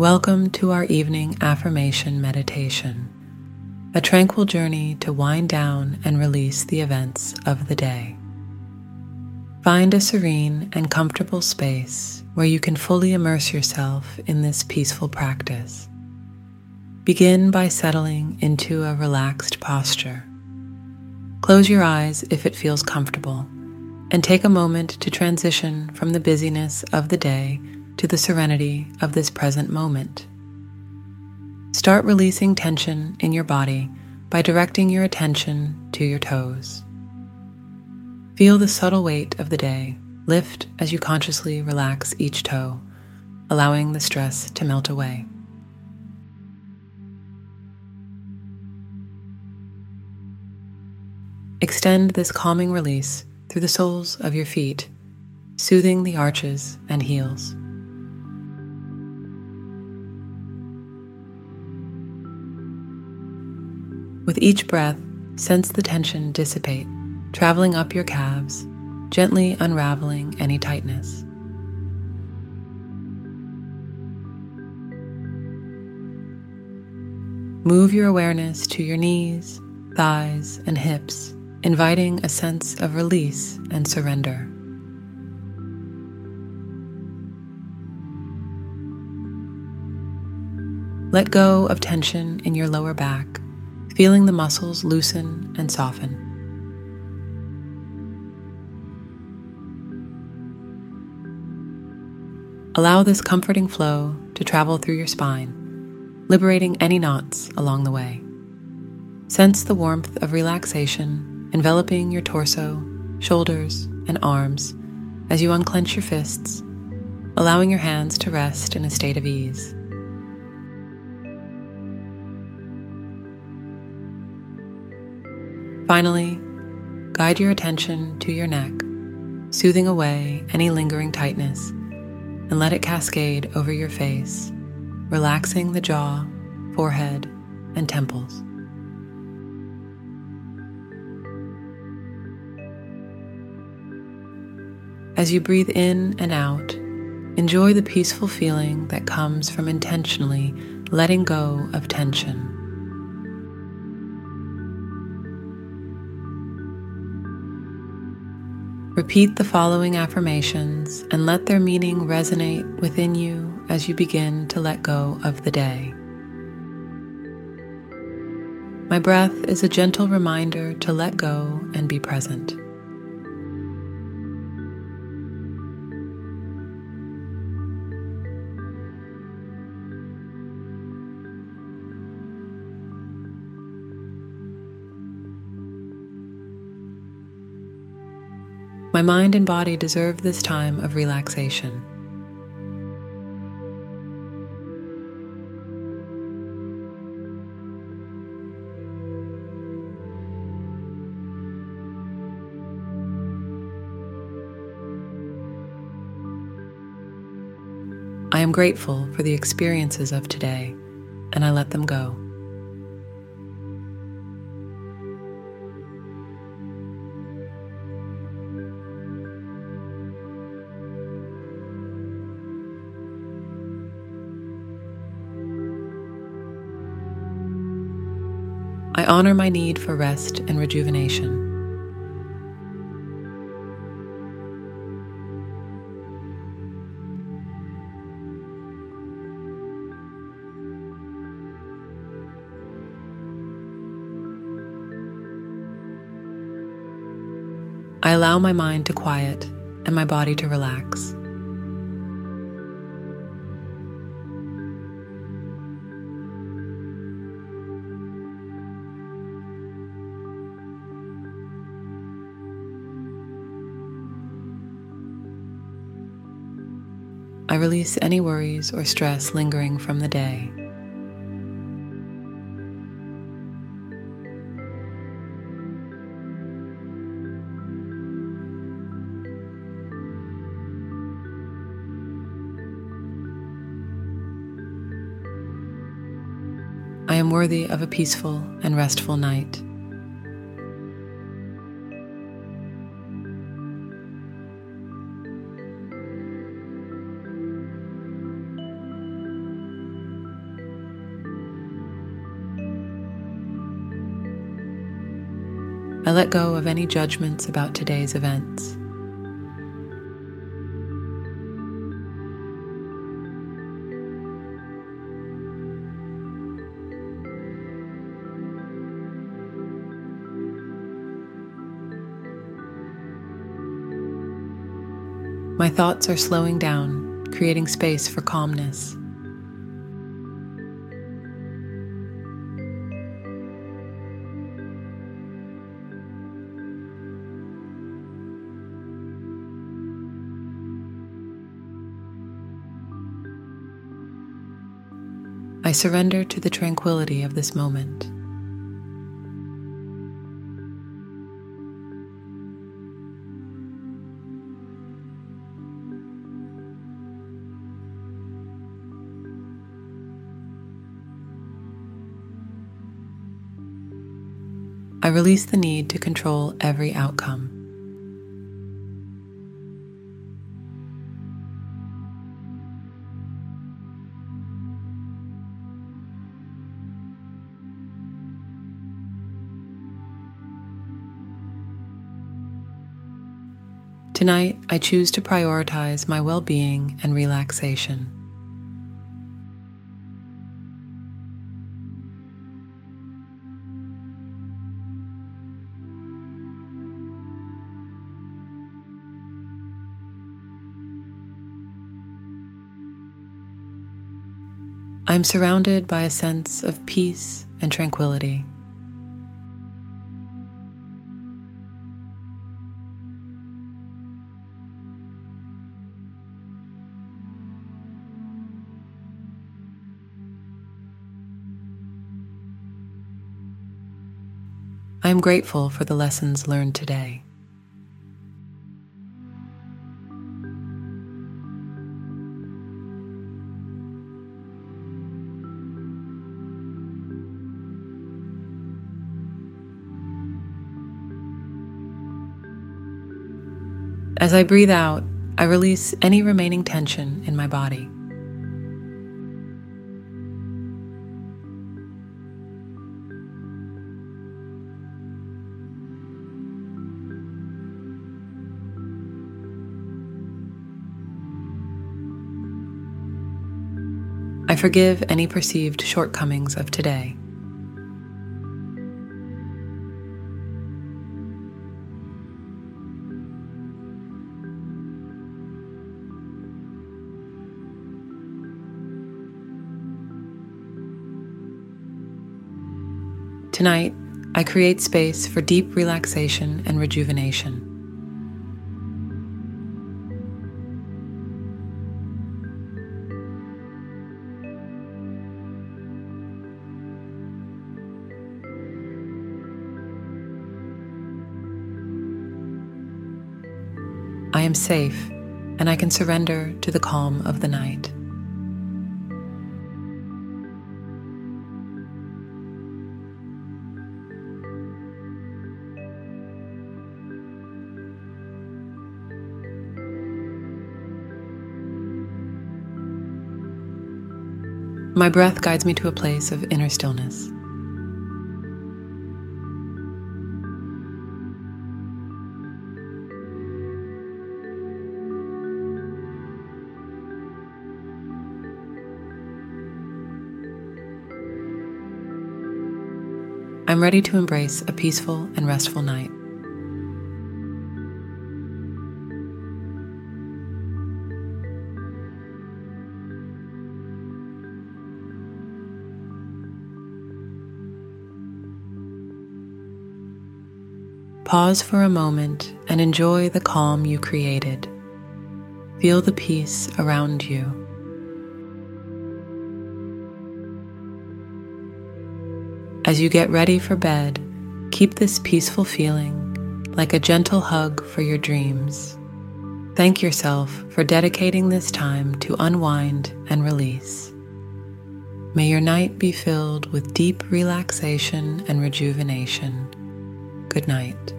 Welcome to our evening affirmation meditation, a tranquil journey to wind down and release the events of the day. Find a serene and comfortable space where you can fully immerse yourself in this peaceful practice. Begin by settling into a relaxed posture. Close your eyes if it feels comfortable, and take a moment to transition from the busyness of the day to the serenity of this present moment. Start releasing tension in your body by directing your attention to your toes. Feel the subtle weight of the day lift as you consciously relax each toe, allowing the stress to melt away. Extend this calming release through the soles of your feet, soothing the arches and heels. With each breath, sense the tension dissipate, traveling up your calves, gently unraveling any tightness. Move your awareness to your knees, thighs, and hips inviting a sense of release and surrender. Let go of tension in your lower back, feeling the muscles loosen and soften. Allow this comforting flow to travel through your spine, liberating any knots along the way. Sense the warmth of relaxation enveloping your torso, shoulders, and arms as you unclench your fists, allowing your hands to rest in a state of ease. Finally, guide your attention to your neck, soothing away any lingering tightness, and let it cascade over your face, relaxing the jaw, forehead, and temples. As you breathe in and out, enjoy the peaceful feeling that comes from intentionally letting go of tension. Repeat the following affirmations and let their meaning resonate within you as you begin to let go of the day. My breath is a gentle reminder to let go and be present. My mind and body deserve this time of relaxation. I am grateful for the experiences of today, and I let them go. Honor my need for rest and rejuvenation. I allow my mind to quiet and my body to relax. I release any worries or stress lingering from the day. I am worthy of a peaceful and restful night. I let go of any judgments about today's events. My thoughts are slowing down, creating space for calmness. I surrender to the tranquility of this moment. I release the need to control every outcome. Tonight, I choose to prioritize my well being and relaxation. I am surrounded by a sense of peace and tranquility. I am grateful for the lessons learned today. As I breathe out, I release any remaining tension in my body. I forgive any perceived shortcomings of today. Tonight, I create space for deep relaxation and rejuvenation. I am safe and I can surrender to the calm of the night. My breath guides me to a place of inner stillness. I'm ready to embrace a peaceful and restful night. Pause for a moment and enjoy the calm you created. Feel the peace around you. As you get ready for bed, keep this peaceful feeling like a gentle hug for your dreams. Thank yourself for dedicating this time to unwind and release. May your night be filled with deep relaxation and rejuvenation. Good night.